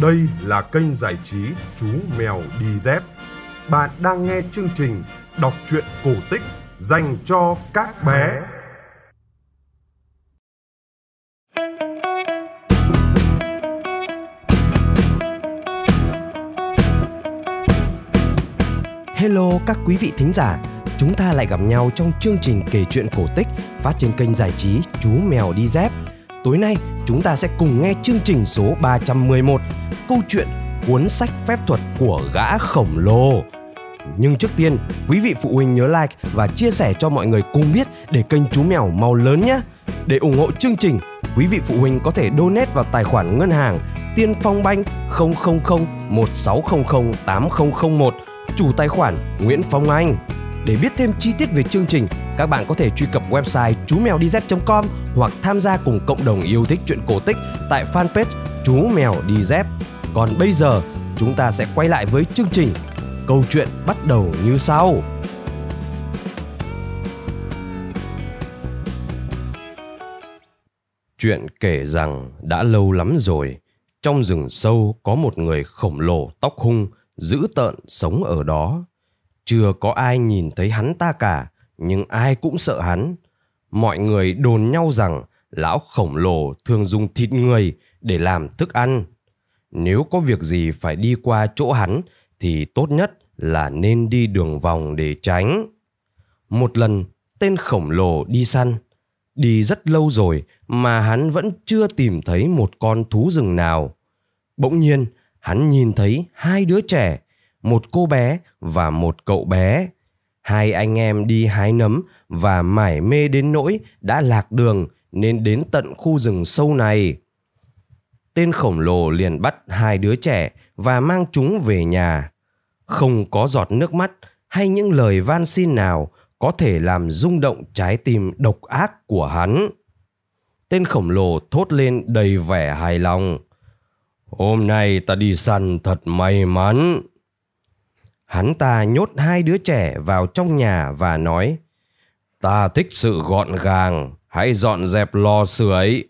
Đây là kênh giải trí Chú Mèo Đi Dép. Bạn đang nghe chương trình đọc truyện cổ tích dành cho các bé. Hello các quý vị thính giả, chúng ta lại gặp nhau trong chương trình kể chuyện cổ tích phát trên kênh giải trí Chú Mèo Đi Dép. Tối nay chúng ta sẽ cùng nghe chương trình số 311, câu chuyện cuốn sách phép thuật của gã khổng lồ. Nhưng trước tiên, quý vị phụ huynh nhớ like và chia sẻ cho mọi người cùng biết để kênh Chú Mèo mau lớn nhé. Để ủng hộ chương trình, quý vị phụ huynh có thể donate vào tài khoản ngân hàng Tiên Phong Banh 000 1600 8001 chủ tài khoản Nguyễn Phong Anh. Để biết thêm chi tiết về chương trình, các bạn có thể truy cập website chú mèo com hoặc tham gia cùng cộng đồng yêu thích truyện cổ tích tại fanpage Chú Mèo Đi Dép. Còn bây giờ, chúng ta sẽ quay lại với chương trình. Câu chuyện bắt đầu như sau. Chuyện kể rằng đã lâu lắm rồi, trong rừng sâu có một người khổng lồ tóc hung, dữ tợn sống ở đó. Chưa có ai nhìn thấy hắn ta cả, nhưng ai cũng sợ hắn. Mọi người đồn nhau rằng lão khổng lồ thường dùng thịt người để làm thức ăn. Nếu có việc gì phải đi qua chỗ hắn thì tốt nhất là nên đi đường vòng để tránh. Một lần, tên khổng lồ đi săn. Đi rất lâu rồi mà hắn vẫn chưa tìm thấy một con thú rừng nào. Bỗng nhiên, hắn nhìn thấy hai đứa trẻ, một cô bé và một cậu bé. Hai anh em đi hái nấm và mải mê đến nỗi đã lạc đường nên đến tận khu rừng sâu này. Tên khổng lồ liền bắt hai đứa trẻ và mang chúng về nhà. Không có giọt nước mắt hay những lời van xin nào có thể làm rung động trái tim độc ác của hắn. Tên khổng lồ thốt lên đầy vẻ hài lòng. Hôm nay ta đi săn thật may mắn. Hắn ta nhốt hai đứa trẻ vào trong nhà và nói Ta thích sự gọn gàng, hãy dọn dẹp lò sưởi,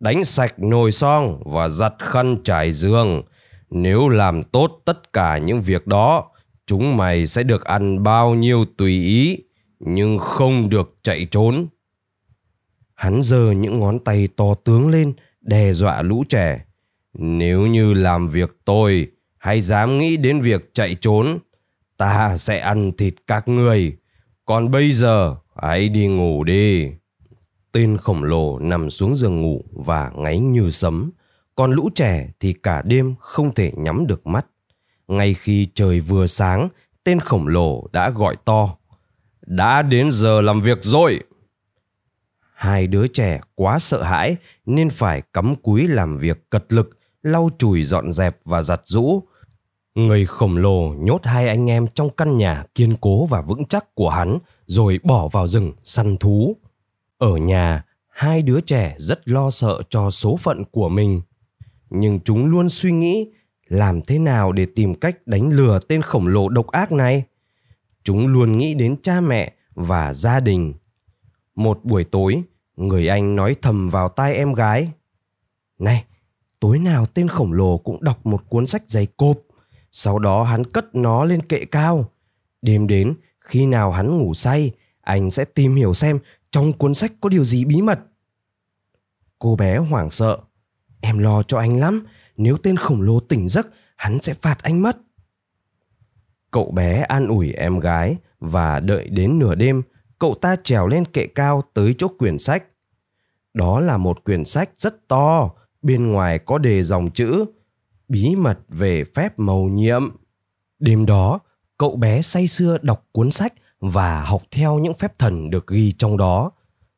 đánh sạch nồi son và giặt khăn trải giường. Nếu làm tốt tất cả những việc đó, chúng mày sẽ được ăn bao nhiêu tùy ý, nhưng không được chạy trốn. Hắn giơ những ngón tay to tướng lên, đe dọa lũ trẻ. Nếu như làm việc tôi hay dám nghĩ đến việc chạy trốn, ta sẽ ăn thịt các người. Còn bây giờ, hãy đi ngủ đi. Tên khổng lồ nằm xuống giường ngủ và ngáy như sấm. Còn lũ trẻ thì cả đêm không thể nhắm được mắt. Ngay khi trời vừa sáng, tên khổng lồ đã gọi to. Đã đến giờ làm việc rồi. Hai đứa trẻ quá sợ hãi nên phải cắm cúi làm việc cật lực, lau chùi dọn dẹp và giặt rũ. Người khổng lồ nhốt hai anh em trong căn nhà kiên cố và vững chắc của hắn rồi bỏ vào rừng săn thú. Ở nhà, hai đứa trẻ rất lo sợ cho số phận của mình. Nhưng chúng luôn suy nghĩ làm thế nào để tìm cách đánh lừa tên khổng lồ độc ác này. Chúng luôn nghĩ đến cha mẹ và gia đình. Một buổi tối, người anh nói thầm vào tai em gái. Này, tối nào tên khổng lồ cũng đọc một cuốn sách dày cộp. Sau đó hắn cất nó lên kệ cao. Đêm đến, khi nào hắn ngủ say, anh sẽ tìm hiểu xem trong cuốn sách có điều gì bí mật. Cô bé hoảng sợ. Em lo cho anh lắm, nếu tên khổng lồ tỉnh giấc, hắn sẽ phạt anh mất. Cậu bé an ủi em gái và đợi đến nửa đêm, cậu ta trèo lên kệ cao tới chỗ quyển sách. Đó là một quyển sách rất to, bên ngoài có đề dòng chữ Bí mật về phép màu nhiệm. Đêm đó, cậu bé say sưa đọc cuốn sách và học theo những phép thần được ghi trong đó.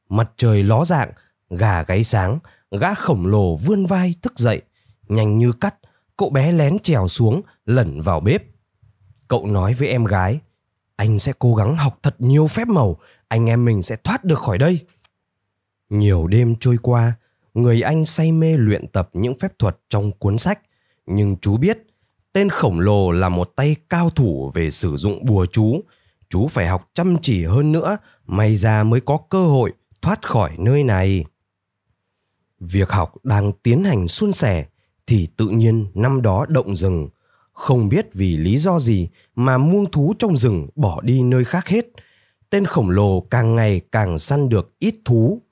Mặt trời ló dạng, gà gáy sáng, gã khổng lồ vươn vai thức dậy. Nhanh như cắt, cậu bé lén trèo xuống, lẩn vào bếp. Cậu nói với em gái, anh sẽ cố gắng học thật nhiều phép màu, anh em mình sẽ thoát được khỏi đây. Nhiều đêm trôi qua, người anh say mê luyện tập những phép thuật trong cuốn sách, nhưng chú biết tên khổng lồ là một tay cao thủ về sử dụng bùa chú. Chú phải học chăm chỉ hơn nữa, may ra mới có cơ hội thoát khỏi nơi này. Việc học đang tiến hành suôn sẻ thì tự nhiên năm đó động rừng. Không biết vì lý do gì mà muông thú trong rừng bỏ đi nơi khác hết. Tên khổng lồ càng ngày càng săn được ít thú.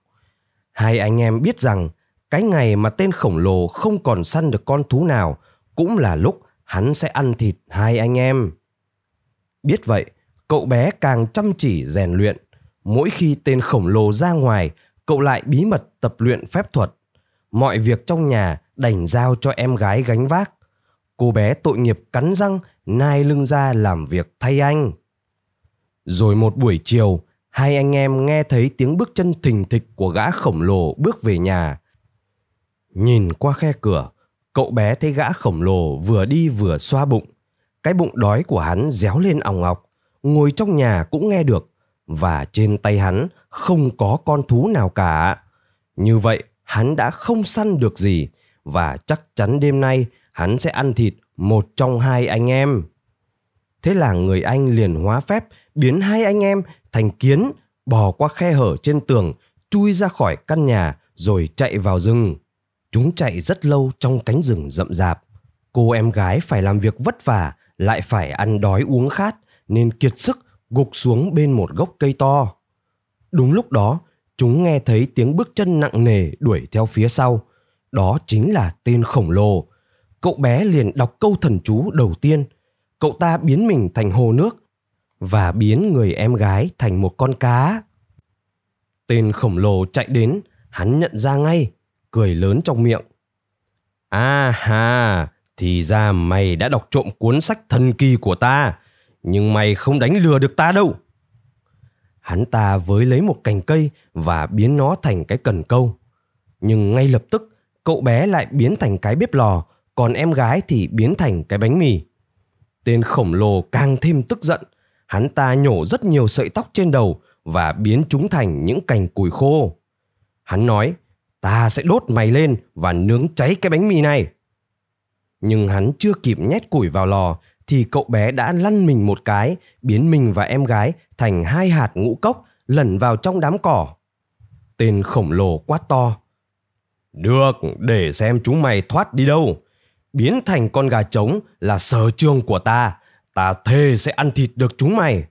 Hai anh em biết rằng cái ngày mà tên khổng lồ không còn săn được con thú nào cũng là lúc hắn sẽ ăn thịt hai anh em. Biết vậy, cậu bé càng chăm chỉ rèn luyện. Mỗi khi tên khổng lồ ra ngoài, cậu lại bí mật tập luyện phép thuật. Mọi việc trong nhà đành giao cho em gái gánh vác. Cô bé tội nghiệp cắn răng, nai lưng ra làm việc thay anh. Rồi một buổi chiều, hai anh em nghe thấy tiếng bước chân thình thịch của gã khổng lồ bước về nhà. Nhìn qua khe cửa, cậu bé thấy gã khổng lồ vừa đi vừa xoa bụng. Cái bụng đói của hắn réo lên òng ọc, ngồi trong nhà cũng nghe được, và trên tay hắn không có con thú nào cả. Như vậy, hắn đã không săn được gì, và chắc chắn đêm nay hắn sẽ ăn thịt một trong hai anh em. Thế là người anh liền hóa phép biến hai anh em thành kiến, bò qua khe hở trên tường, chui ra khỏi căn nhà rồi chạy vào rừng. Chúng chạy rất lâu trong cánh rừng rậm rạp. Cô em gái phải làm việc vất vả, lại phải ăn đói uống khát, nên kiệt sức gục xuống bên một gốc cây to. Đúng lúc đó, chúng nghe thấy tiếng bước chân nặng nề đuổi theo phía sau. Đó chính là tên khổng lồ. Cậu bé liền đọc câu thần chú đầu tiên. Cậu ta biến mình thành hồ nước và biến người em gái thành một con cá. Tên khổng lồ chạy đến, hắn nhận ra ngay cười lớn trong miệng. À ha, thì ra mày đã đọc trộm cuốn sách thần kỳ của ta, nhưng mày không đánh lừa được ta đâu. Hắn ta với lấy một cành cây và biến nó thành cái cần câu. Nhưng ngay lập tức, cậu bé lại biến thành cái bếp lò, còn em gái thì biến thành cái bánh mì. Tên khổng lồ càng thêm tức giận, hắn ta nhổ rất nhiều sợi tóc trên đầu và biến chúng thành những cành củi khô. Hắn nói, ta sẽ đốt mày lên và nướng cháy cái bánh mì này. Nhưng hắn chưa kịp nhét củi vào lò thì cậu bé đã lăn mình một cái, biến mình và em gái thành hai hạt ngũ cốc lẩn vào trong đám cỏ. Tên khổng lồ quát to. Được, để xem chúng mày thoát đi đâu. Biến thành con gà trống là sở trường của ta. Ta thề sẽ ăn thịt được chúng mày.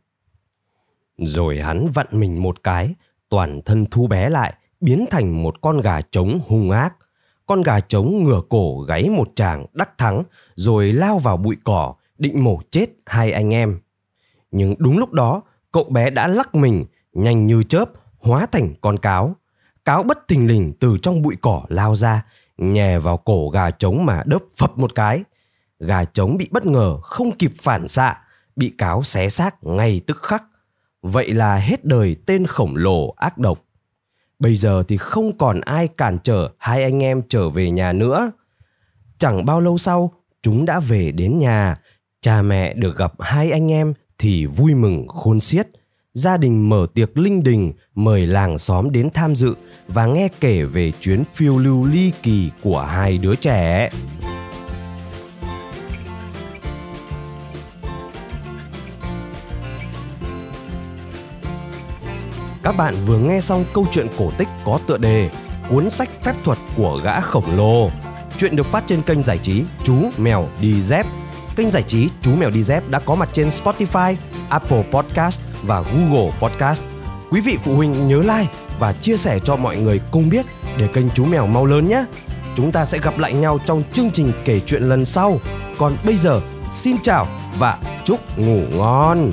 Rồi hắn vặn mình một cái, toàn thân thu bé lại biến thành một con gà trống hung ác. Con gà trống ngửa cổ gáy một tràng đắc thắng rồi lao vào bụi cỏ định mổ chết hai anh em. Nhưng đúng lúc đó, cậu bé đã lắc mình nhanh như chớp hóa thành con cáo. Cáo bất thình lình từ trong bụi cỏ lao ra, nhè vào cổ gà trống mà đớp phập một cái. Gà trống bị bất ngờ không kịp phản xạ, bị cáo xé xác ngay tức khắc. Vậy là hết đời tên khổng lồ ác độc. Bây giờ thì không còn ai cản trở hai anh em trở về nhà nữa. Chẳng bao lâu sau, chúng đã về đến nhà. Cha mẹ được gặp hai anh em thì vui mừng, khôn xiết. Gia đình mở tiệc linh đình, mời làng xóm đến tham dự và nghe kể về chuyến phiêu lưu ly kỳ của hai đứa trẻ. Các bạn vừa nghe xong câu chuyện cổ tích có tựa đề Cuốn sách phép thuật của gã khổng lồ. Chuyện được phát trên kênh giải trí Chú Mèo Đi Dép. Kênh giải trí Chú Mèo Đi Dép đã có mặt trên Spotify, Apple Podcast và Google Podcast. Quý vị phụ huynh nhớ like và chia sẻ cho mọi người cùng biết để kênh Chú Mèo mau lớn nhé. Chúng ta sẽ gặp lại nhau trong chương trình kể chuyện lần sau. Còn bây giờ, xin chào và chúc ngủ ngon.